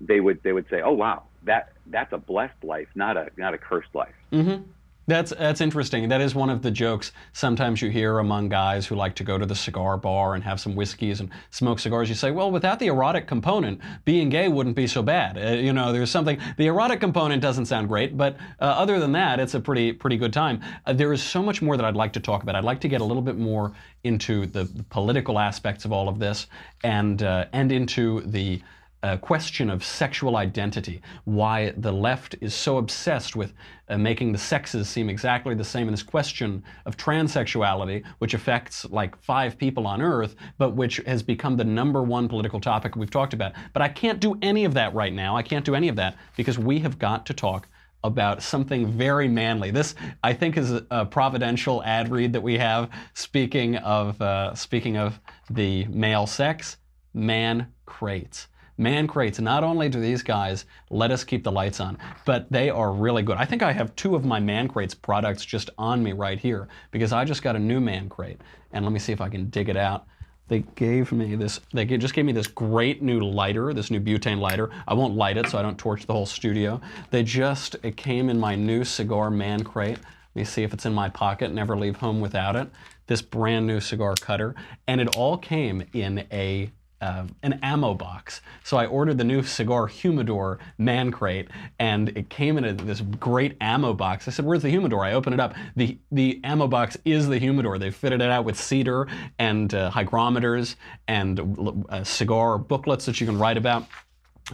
they would they would say, oh wow, that that's a blessed life, not a not a cursed life. Mm-hmm. That's that's interesting. That is one of the jokes sometimes you hear among guys who like to go to the cigar bar and have some whiskeys and smoke cigars. You say, well, without the erotic component, being gay wouldn't be so bad. Uh, you know, there's something. The erotic component doesn't sound great, but uh, other than that, it's a pretty pretty good time. Uh, there is so much more that I'd like to talk about. I'd like to get a little bit more into the, the political aspects of all of this, and uh, and into the a question of sexual identity, why the left is so obsessed with uh, making the sexes seem exactly the same in this question of transsexuality, which affects like five people on earth, but which has become the number one political topic we've talked about. But I can't do any of that right now. I can't do any of that because we have got to talk about something very manly. This, I think, is a providential ad read that we have. Speaking of uh, speaking of the male sex, man crates. Man crates, not only do these guys let us keep the lights on, but they are really good. I think I have two of my Man Crates products just on me right here because I just got a new Man Crate. And let me see if I can dig it out. They gave me this, they just gave me this great new lighter, this new butane lighter. I won't light it so I don't torch the whole studio. They just, it came in my new cigar Man Crate. Let me see if it's in my pocket, never leave home without it. This brand new cigar cutter. And it all came in a uh, an ammo box. So I ordered the new cigar humidor man crate, and it came in a, this great ammo box. I said, "Where's the humidor?" I open it up. the The ammo box is the humidor. They fitted it out with cedar and uh, hygrometers and uh, cigar booklets that you can write about.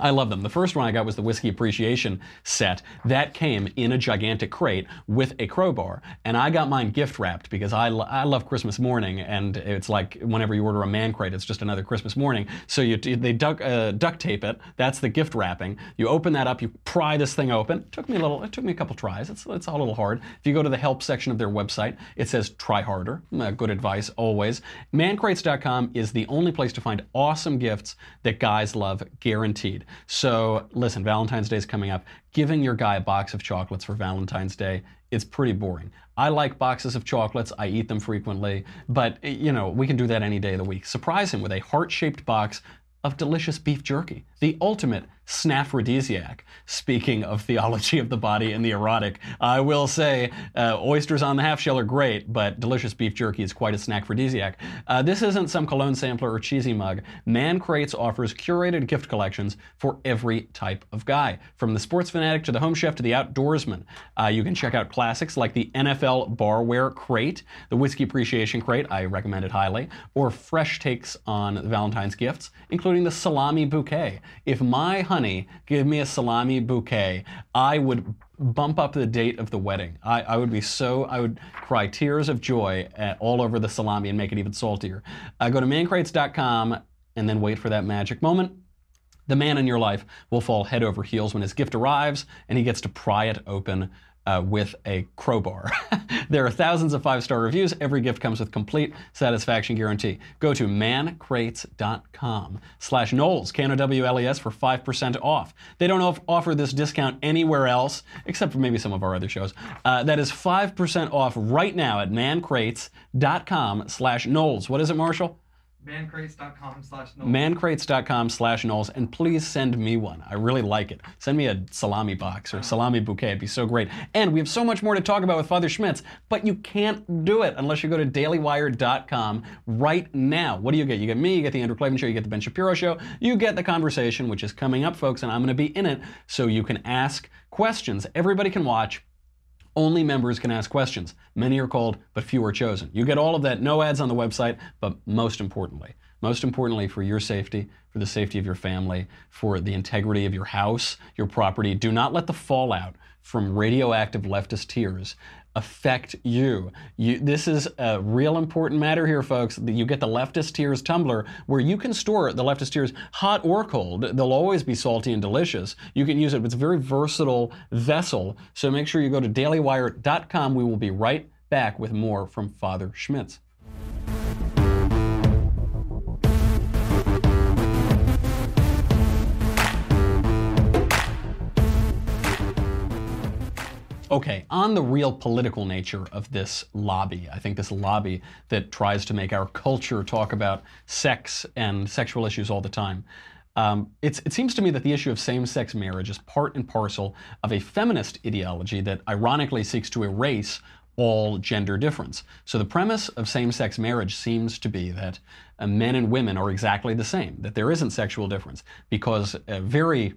I love them. The first one I got was the Whiskey Appreciation set. That came in a gigantic crate with a crowbar. And I got mine gift wrapped because I, lo- I love Christmas morning. And it's like whenever you order a man crate, it's just another Christmas morning. So you, they duct, uh, duct tape it. That's the gift wrapping. You open that up, you pry this thing open. It took me a little, it took me a couple tries. It's, it's a little hard. If you go to the help section of their website, it says try harder. Uh, good advice always. Mancrates.com is the only place to find awesome gifts that guys love, guaranteed. So listen, Valentine's Day is coming up. Giving your guy a box of chocolates for Valentine's Day, it's pretty boring. I like boxes of chocolates. I eat them frequently, but you know, we can do that any day of the week. Surprise him with a heart-shaped box of delicious beef jerky, the ultimate snaphrodisiac. Speaking of theology of the body and the erotic, I will say uh, oysters on the half shell are great, but delicious beef jerky is quite a snaphrodisiac. Uh, this isn't some cologne sampler or cheesy mug. Man Crates offers curated gift collections for every type of guy, from the sports fanatic to the home chef to the outdoorsman. Uh, you can check out classics like the NFL Barware Crate, the Whiskey Appreciation Crate, I recommend it highly, or fresh takes on Valentine's gifts, including the salami bouquet. If my honey give me a salami bouquet, I would bump up the date of the wedding. I, I would be so, I would cry tears of joy at, all over the salami and make it even saltier. Uh, go to mancrates.com and then wait for that magic moment. The man in your life will fall head over heels when his gift arrives and he gets to pry it open uh, with a crowbar. there are thousands of five star reviews. Every gift comes with complete satisfaction guarantee. Go to mancrates.com slash Knowles, K N O W L E S, for 5% off. They don't off- offer this discount anywhere else, except for maybe some of our other shows. Uh, that is 5% off right now at mancrates.com slash Knowles. What is it, Marshall? mancrates.com slash Knowles. mancrates.com slash Knowles, and please send me one. I really like it. Send me a salami box or salami bouquet. It'd be so great. And we have so much more to talk about with Father Schmitz, but you can't do it unless you go to dailywire.com right now. What do you get? You get me, you get the Andrew Klavan Show, you get the Ben Shapiro Show, you get the conversation, which is coming up, folks, and I'm going to be in it so you can ask questions. Everybody can watch. Only members can ask questions. Many are called, but few are chosen. You get all of that, no ads on the website, but most importantly, most importantly for your safety, for the safety of your family, for the integrity of your house, your property, do not let the fallout from radioactive leftist tears affect you. you. This is a real important matter here, folks. You get the leftist tears tumbler where you can store the leftist tears hot or cold. They'll always be salty and delicious. You can use it. It's a very versatile vessel. So make sure you go to dailywire.com. We will be right back with more from Father Schmitz. Okay, on the real political nature of this lobby, I think this lobby that tries to make our culture talk about sex and sexual issues all the time. Um, it seems to me that the issue of same sex marriage is part and parcel of a feminist ideology that ironically seeks to erase all gender difference. So the premise of same sex marriage seems to be that uh, men and women are exactly the same, that there isn't sexual difference, because uh, very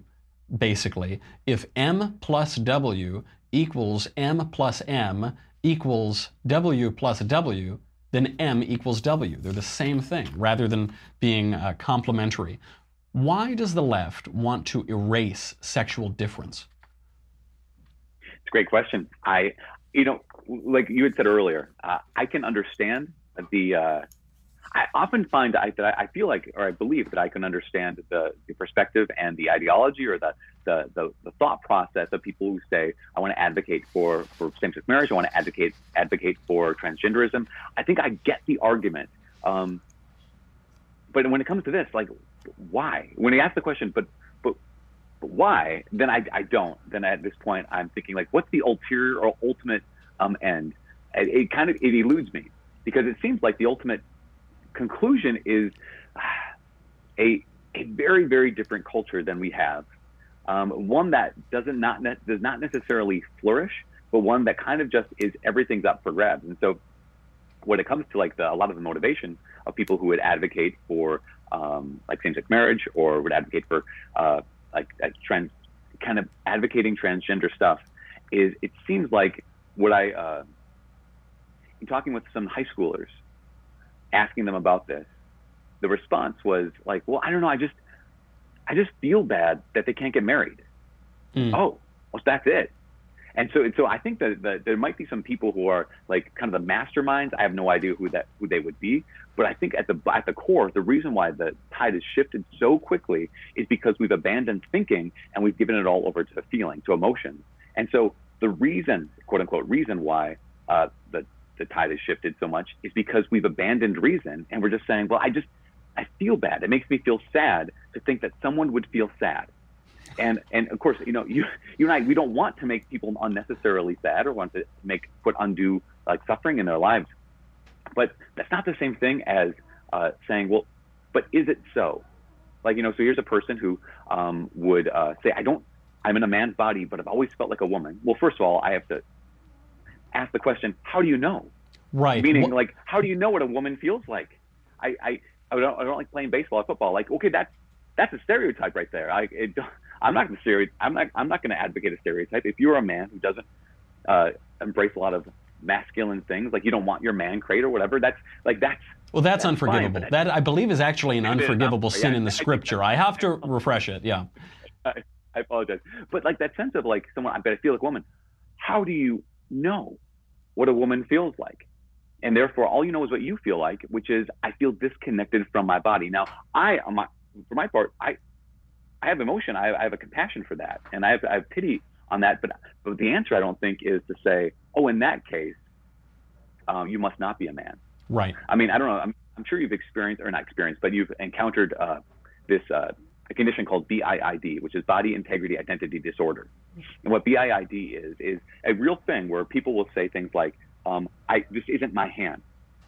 basically, if M plus W equals M plus M equals W plus W, then M equals W. They're the same thing rather than being uh, complementary. Why does the left want to erase sexual difference? It's a great question. I, you know, like you had said earlier, uh, I can understand the. Uh, I often find I, that I, feel like, or I believe that I can understand the, the perspective and the ideology or the, the, the, the thought process of people who say, I want to advocate for, for same-sex marriage, I want to advocate advocate for transgenderism. I think I get the argument. Um, but when it comes to this, like, why? When he ask the question, but but, but why? Then I, I don't. Then at this point, I'm thinking like, what's the ulterior or ultimate um, end? It, it kind of it eludes me because it seems like the ultimate conclusion is a a very very different culture than we have, um, one that doesn't not ne- does not necessarily flourish, but one that kind of just is everything's up for grabs. And so, when it comes to like the, a lot of the motivation of people who would advocate for um, like same-sex marriage or would advocate for uh, like trans kind of advocating transgender stuff, is it seems like what I uh, in talking with some high schoolers asking them about this, the response was like, "Well, I don't know. I just, I just feel bad that they can't get married." Mm. Oh, well, that's it. And so, and so I think that, that there might be some people who are like kind of the masterminds. I have no idea who that who they would be, but I think at the at the core, the reason why the tide has shifted so quickly is because we've abandoned thinking and we've given it all over to feeling, to emotions. And so, the reason, quote unquote, reason why uh, the the tide has shifted so much is because we've abandoned reason and we're just saying, well, I just, I feel bad. It makes me feel sad to think that someone would feel sad. And, and of course, you know, you, you and I, we don't want to make people unnecessarily sad or want to make, put undue like suffering in their lives. But that's not the same thing as uh, saying, well, but is it so? Like, you know, so here's a person who um, would uh, say, I don't, I'm in a man's body, but I've always felt like a woman. Well, first of all, I have to ask the question, how do you know? Right. Meaning, like, how do you know what a woman feels like? I, I, I don't, I don't like playing baseball or football. Like, okay, that's that's a stereotype right there. I, it, I'm not going to. I'm not, I'm not going to advocate a stereotype. If you're a man who doesn't uh, embrace a lot of masculine things, like you don't want your man crate or whatever, that's like that's. Well, that's, that's unforgivable. fine, that I believe is actually an unforgivable sin yeah, in the scripture. I have to refresh it. Yeah. I, I apologize, but like that sense of like someone, I bet I feel like a woman. How do you know what a woman feels like? And therefore, all you know is what you feel like, which is I feel disconnected from my body. Now, I, on my, for my part, I, I have emotion. I, I have a compassion for that, and I have, I have pity on that. But but the answer I don't think is to say, oh, in that case, um, you must not be a man. Right. I mean, I don't know. I'm, I'm sure you've experienced or not experienced, but you've encountered uh, this uh, a condition called BIID, which is Body Integrity Identity Disorder. And what BIID is is a real thing where people will say things like, um, "I this isn't my hand."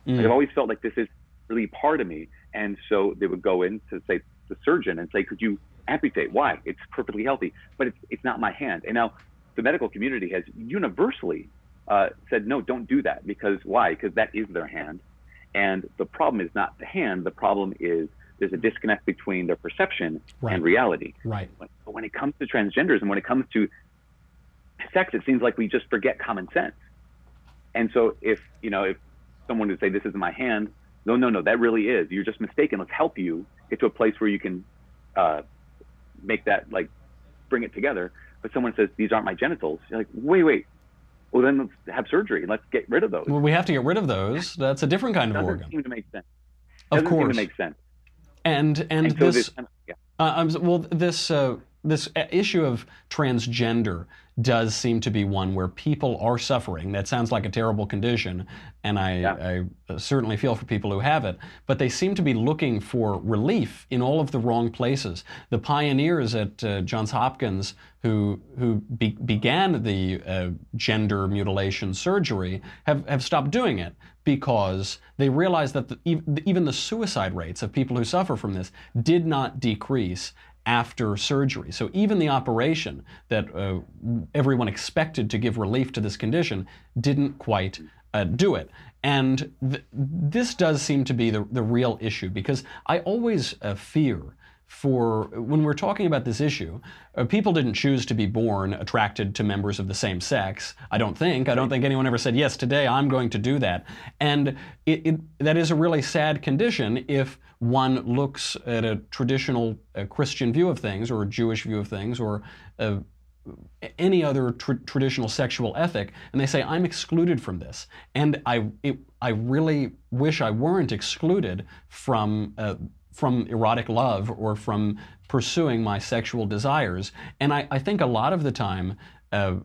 Mm. Like, I've always felt like this is really part of me, and so they would go in to say the surgeon and say, "Could you amputate? Why? It's perfectly healthy, but it's it's not my hand." And now the medical community has universally uh, said, "No, don't do that," because why? Because that is their hand, and the problem is not the hand. The problem is there's a disconnect between their perception Right. and reality. Right. But when it comes to transgenders and when it comes to sex, it seems like we just forget common sense. And so if you know if someone would say this isn't my hand, no, no, no, that really is. You're just mistaken. Let's help you get to a place where you can uh, make that like bring it together. But someone says these aren't my genitals. You're like, wait, wait. Well, then let's have surgery and let's get rid of those. Well, we have to get rid of those. That's a different kind of doesn't organ. seem to make sense. Of doesn't seem course. to make sense. And and, And so this yeah. Uh, I'm, well, this uh, this uh, issue of transgender does seem to be one where people are suffering. That sounds like a terrible condition, and I, Yeah. I certainly feel for people who have it. But they seem to be looking for relief in all of the wrong places. The pioneers at uh, Johns Hopkins who who be, began the uh, gender mutilation surgery have, have stopped doing it because they realized that the, even the suicide rates of people who suffer from this did not decrease after surgery. So even the operation that uh, everyone expected to give relief to this condition didn't quite uh, do it. And th- this does seem to be the, the real issue because I always uh, fear for when we're talking about this issue, uh, people didn't choose to be born attracted to members of the same sex. I don't think. I don't think anyone ever said, yes, today I'm going to do that. And it, it, that is a really sad condition if one looks at a traditional uh, Christian view of things or a Jewish view of things or uh, any other tr- traditional sexual ethic, and they say I'm excluded from this, and I it, I really wish I weren't excluded from uh, from erotic love or from pursuing my sexual desires, and I, I think a lot of the time. Uh,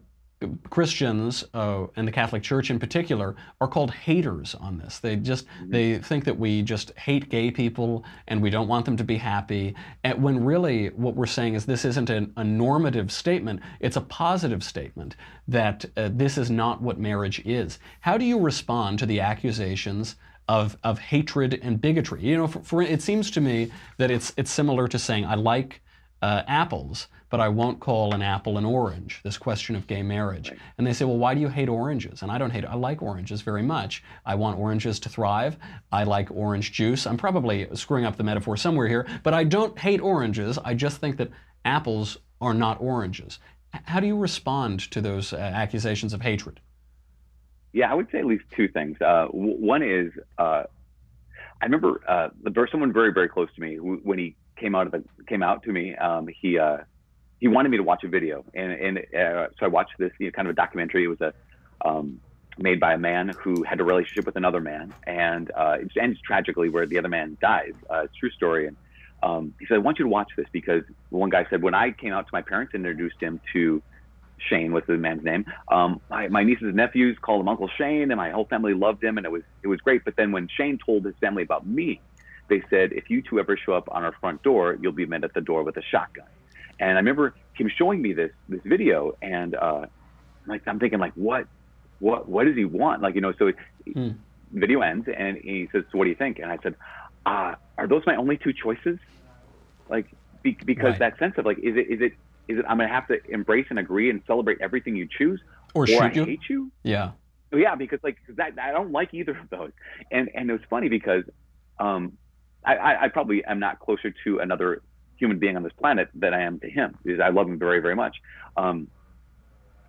Christians uh, and the Catholic Church in particular are called haters on this. They just they think that we just hate gay people and we don't want them to be happy. And when really what we're saying is this isn't an, a normative statement; it's a positive statement that uh, this is not what marriage is. How do you respond to the accusations? Of, of hatred and bigotry. You know, for, for it seems to me that it's it's similar to saying I like uh, apples, but I won't call an apple an orange. This question of gay marriage, and they say, well, why do you hate oranges? And I don't hate. I like oranges very much. I want oranges to thrive. I like orange juice. I'm probably screwing up the metaphor somewhere here, but I don't hate oranges. I just think that apples are not oranges. How do you respond to those uh, accusations of hatred? Yeah, I would say at least two things. Uh, w- one is uh, I remember uh, there was someone very very close to me when he came out of the came out to me. Um, he uh, he wanted me to watch a video, and and uh, so I watched this you know, kind of a documentary. It was a um, made by a man who had a relationship with another man, and uh, it ends tragically where the other man dies. Uh, it's a true story, and um, he said, "I want you to watch this because one guy said when I came out to my parents and introduced him to Shane was the man's name. Um, my, my nieces and nephews called him Uncle Shane, and my whole family loved him, and it was it was great. But then when Shane told his family about me, they said, if you two ever show up on our front door, you'll be met at the door with a shotgun. And I remember him showing me this this video, and uh, like I'm thinking like, what, what, what does he want? Like you know, so Hmm. video ends, and he says, so what do you think? And I said, uh, are those my only two choices? Like be, because Right. that sense of like, is it is it is it I'm gonna have to embrace and agree and celebrate everything you choose, Or or shoot I you? hate you? Yeah. Yeah, because like 'cause that I don't like either of those, and and it was funny because um, I, I, I probably am not closer to another human being on this planet than I am to him because I love him very very much. Um,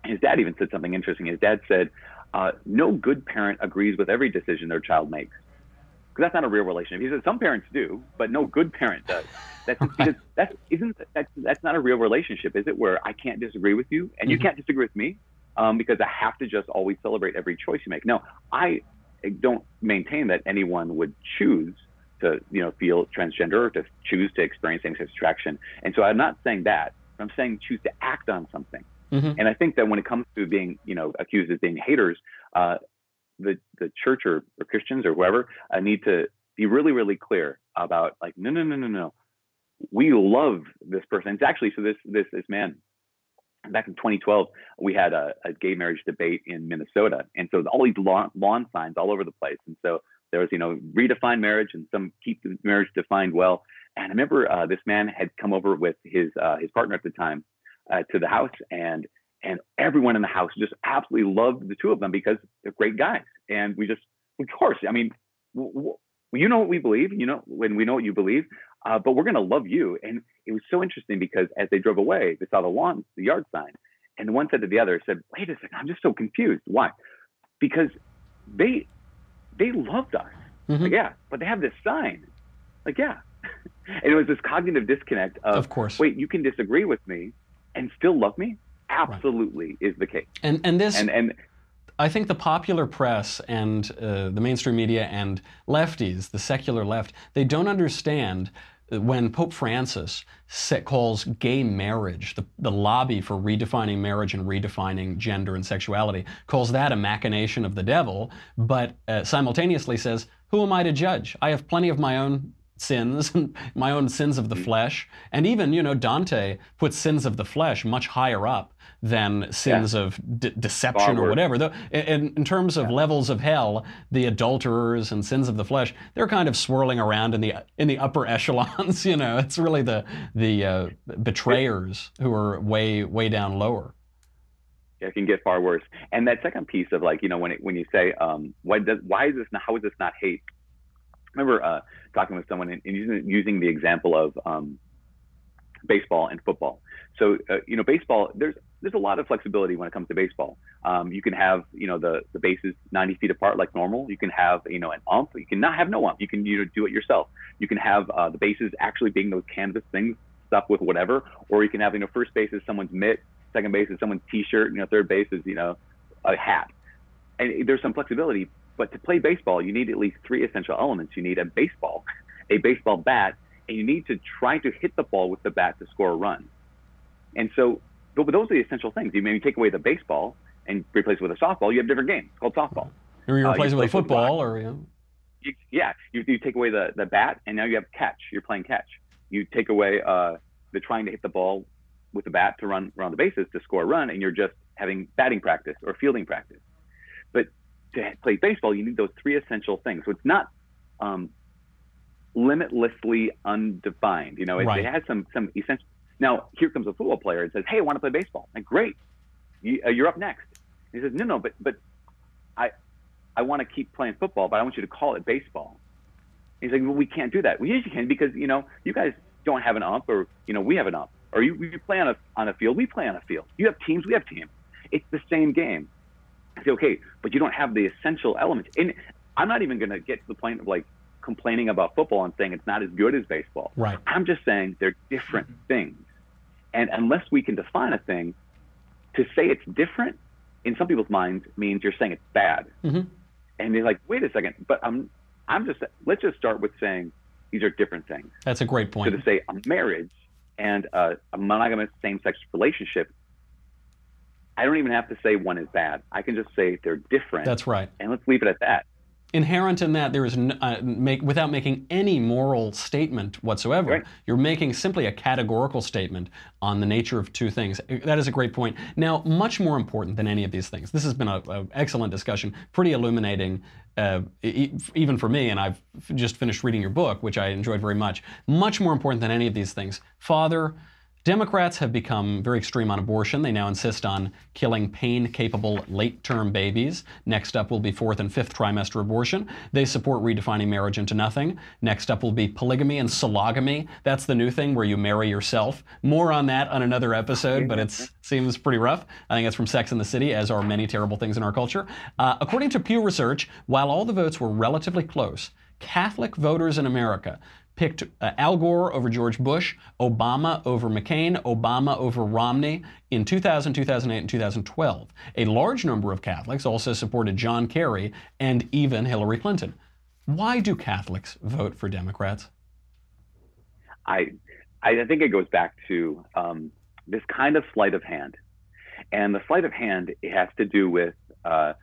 his dad even said something interesting. His dad said, uh, "No good parent agrees with every decision their child makes." Because that's not a real relationship. He said some parents do, but no good parent does. That's because that isn't that's that's not a real relationship, is it? Where I can't disagree with you and you Mhm. can't disagree with me, um, because I have to just always celebrate every choice you make. No, I don't maintain that anyone would choose to you know feel transgender or to choose to experience same-sex attraction. And so I'm not saying that. I'm saying choose to act on something. Mm-hmm. And I think that when it comes to being you know accused of being haters, uh, the the church or, or Christians or whoever uh, need to be really really clear about like no no no no no we love this person. It's actually so this this this man back in 2012 we had a, a gay marriage debate in Minnesota, and so all these lawn, lawn signs all over the place, and so there was you know redefine marriage and some keep the marriage defined well. And I remember uh, this man had come over with his uh, his partner at the time uh, to the house, and and everyone in the house just absolutely loved the two of them because they're great guys, and we just of course I mean. W- w- you know what we believe, you know, when we know what you believe, uh, but we're going to love you. And it was so interesting because as they drove away, they saw the lawn, the yard sign, and the one said to the other, said, "Wait a second, I'm just so confused. Why? Because they they loved us. Mhm. Like, yeah, but they have this sign. Like, yeah, and it was this cognitive disconnect of, Of course. wait, you can disagree with me and still love me. Absolutely is the case. And and this And and I think the popular press and uh, the mainstream media and lefties, the secular left, they don't understand when Pope Francis calls gay marriage, the, the lobby for redefining marriage and redefining gender and sexuality, calls that a machination of the devil, but uh, simultaneously says, Who am I to judge? I have plenty of my own sins, my own sins of the flesh. And even, you know, Dante puts sins of the flesh much higher up than sins of de- deception or whatever. Though, in, in terms of levels of hell, the adulterers and sins of the flesh, they're kind of swirling around in the in the upper echelons. You know, it's really the the uh, betrayers who are way way down lower. it can get far worse. And that second piece of like, you know, when it, when you say, um, why does why is this not, how is this not hate? I remember uh, talking with someone and, and using, using the example of um, baseball and football. So uh, you know, baseball there's there's a lot of flexibility when it comes to baseball. Um, you can have you know the the bases 90 feet apart like normal. You can have you know an ump. You can not have no ump. You can you know do it yourself. You can have uh, the bases actually being those canvas things stuck with whatever, or you can have you know first base is someone's mitt, second base is someone's t-shirt, you know third base is you know a hat. And there's some flexibility, but to play baseball, you need at least three essential elements. You need a baseball, a baseball bat, and you need to try to hit the ball with the bat to score a run. And so, but those are the essential things. You maybe take away the baseball and replace it with a softball. You have a different game. Called softball. Or you Uh, replace you it with a football. football, or you know, You, yeah, you, you take away the, the bat, and now you have catch. You're playing catch. You take away uh, the trying to hit the ball with the bat to run around the bases to score a run, and you're just having batting practice or fielding practice. But to play baseball, you need those three essential things. So it's not um, limitlessly undefined. You know, it, Right. it has some some essential. Now here comes a football player and says, "Hey, I want to play baseball." Like, great, you, uh, you're up next. He says, "No, no, but but I I want to keep playing football, but I want you to call it baseball." He's like, "Well, we can't do that. We usually can because you know you guys don't have an ump, or you know we have an ump, or you, you play on a on a field, we play on a field. You have teams, we have teams. It's the same game." I say, "Okay, but you don't have the essential elements." And I'm not even going to get to the point of like complaining about football and saying it's not as good as baseball. right? I'm just saying they're different things. And unless we can define a thing, to say it's different in some people's minds means you're saying it's bad. hmm And they're like, wait a second, but I'm I'm just let's just start with saying these are different things. That's a great point. So to say a marriage and uh, a monogamous same-sex relationship, I don't even have to say one is bad. I can just say they're different, That's right. and let's leave it at that. Inherent in that there is n- uh, make without making any moral statement whatsoever Right. you're making simply a categorical statement on the nature of two things. That is a great point. Now much more important than any of these things this has been an excellent discussion pretty illuminating uh, e- even for me and i've just finished reading your book which i enjoyed very much. Much more important than any of these things father Democrats have become very extreme on abortion. They now insist on killing pain capable late term babies. Next up will be fourth and fifth trimester abortion. They support redefining marriage into nothing. Next up will be polygamy and sologamy. That's the new thing where you marry yourself. More on that on another episode, but it seems pretty rough. I think it's from Sex and the City, as are many terrible things in our culture. Uh, according to Pew Research, while all the votes were relatively close, Catholic voters in America picked uh, Al Gore over George Bush, Obama over McCain, Obama over Romney in 2000, 2008, and 2012. A large number of Catholics also supported John Kerry and even Hillary Clinton. Why do Catholics vote for Democrats? I, I think it goes back to um, this kind of sleight of hand, and the sleight of hand it has to do with uh,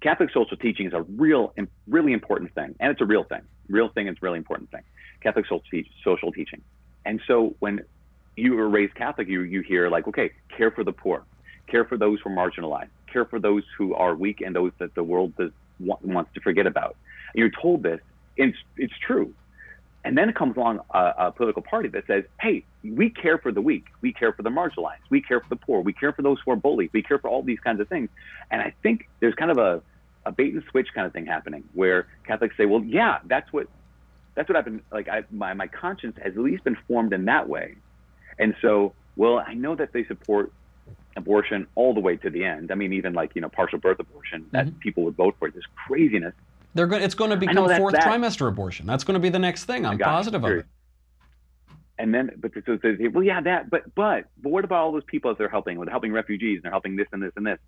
Catholic social teaching is a real, really important thing, and it's a real thing. Real thing a really important thing. Catholic social, te- social teaching, and so when you were raised Catholic, you you hear like, okay, care for the poor, care for those who are marginalized, care for those who are weak and those that the world does, wants to forget about. And you're told this, it's, it's true. And then it comes along a, a, political party that says, hey, we care for the weak. We care for the marginalized. We care for the poor. We care for those who are bullied. We care for all these kinds of things. And I think there's kind of a, a bait and switch kind of thing happening where Catholics say, well, yeah, that's what, that's what I've been, like, I, my, my conscience has at least been formed in that way. And so, well, I know that they support abortion all the way to the end. I mean, even like, you know, partial birth abortion that mm-hmm. people would vote for. This craziness. They're go- it's going to become fourth that. trimester abortion. That's going to be the next thing. I'm positive of it. And then, but so they say, well, yeah, that, but, but, but what about all those people that they're helping? They're helping refugees and they're helping this and this and this.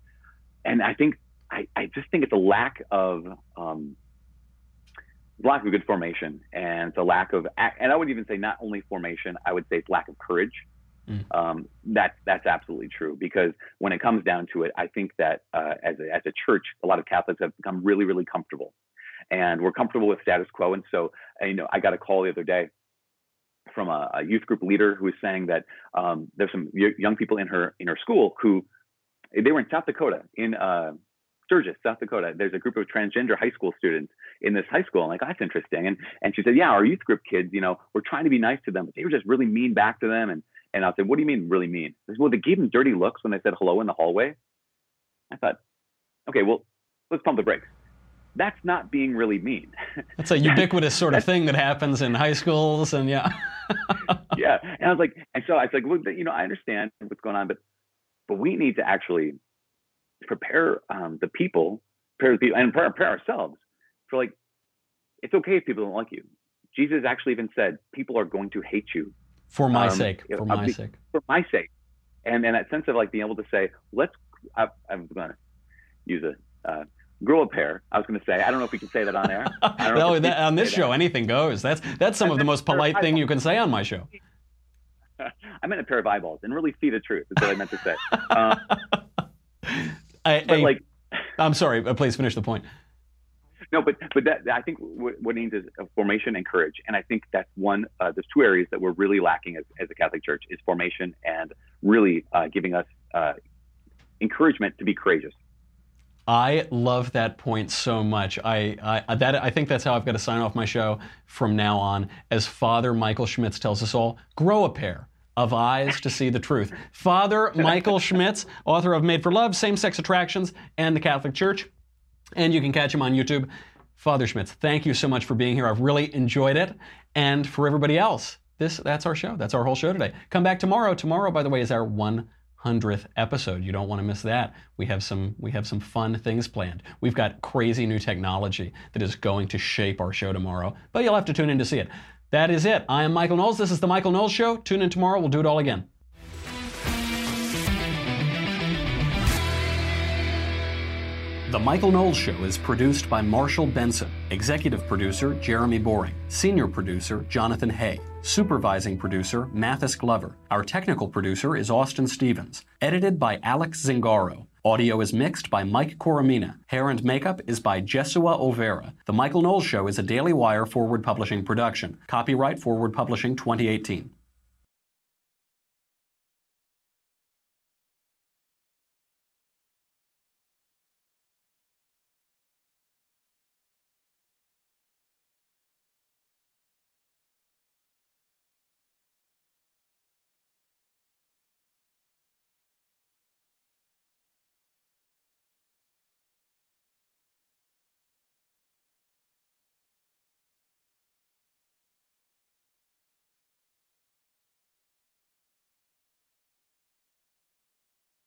And I think, I, I just think it's a lack of, um, lack of good formation and it's a lack of, and I would even say not only formation, I would say it's lack of courage. Mm. Um, that's that's absolutely true because when it comes down to it, I think that uh, as a, as a church, a lot of Catholics have become really really comfortable and we're comfortable with status quo. And so, you know, I got a call the other day from a, a youth group leader who was saying that um, there's some young people in her in her school who they were in South Dakota in uh, Sturgis, South Dakota. There's a group of transgender high school students in this high school. I'm like, oh, that's interesting. And and she said, yeah, our youth group kids, you know, we're trying to be nice to them, but they were just really mean back to them. And and I said, what do you mean really mean? Said, well, they gave them dirty looks when they said hello in the hallway. I thought, okay, well, let's pump the brakes that's not being really mean. That's a ubiquitous sort of thing that happens in high schools, and yeah. yeah, and I was like, and so I was like, well, you know, I understand what's going on, but but we need to actually prepare um, the people, prepare the people, and prepare, prepare ourselves for like, it's okay if people don't like you. Jesus actually even said, people are going to hate you for my um, sake. For my sake. For my sake. And and that sense of like being able to say, let's. I, I'm going to use a uh, grow a pair. I was going to say. I don't know if we can say that on air. no, that, on this show, that. anything goes. That's that's some of the most polite thing you can say on my show. I meant a pair of eyeballs and really see the truth. Is what I meant to say. Uh, I, but I, like, I'm sorry. Please finish the point. No, but but that I think what, needs is formation and courage, and I think that's one. Uh, there's two areas that we're really lacking as, as a Catholic Church is formation and really uh, giving us uh, encouragement to be courageous. I love that point so much. I, I, that, I think that's how I've got to sign off my show from now on. As Father Michael Schmitz tells us all, grow a pair of eyes to see the truth. Father Michael Schmitz, author of Made for Love, Same Sex Attractions, and the Catholic Church. And you can catch him on YouTube. Father Schmitz, thank you so much for being here. I've really enjoyed it. And for everybody else, this that's our show. That's our whole show today. Come back tomorrow. Tomorrow, by the way, is our 100th episode. You don't want to miss that. We have some we have some fun things planned. We've got crazy new technology that is going to shape our show tomorrow, but you'll have to tune in to see it. That is it. I am Michael Knowles. This is the Michael Knowles show. Tune in tomorrow. We'll do it all again. The Michael Knowles Show is produced by Marshall Benson, executive producer Jeremy Boring, senior producer Jonathan Hay. Supervising producer, Mathis Glover. Our technical producer is Austin Stevens. Edited by Alex Zingaro. Audio is mixed by Mike Coromina. Hair and makeup is by Jesua Olvera. The Michael Knowles Show is a Daily Wire Forward Publishing production. Copyright Forward Publishing 2018.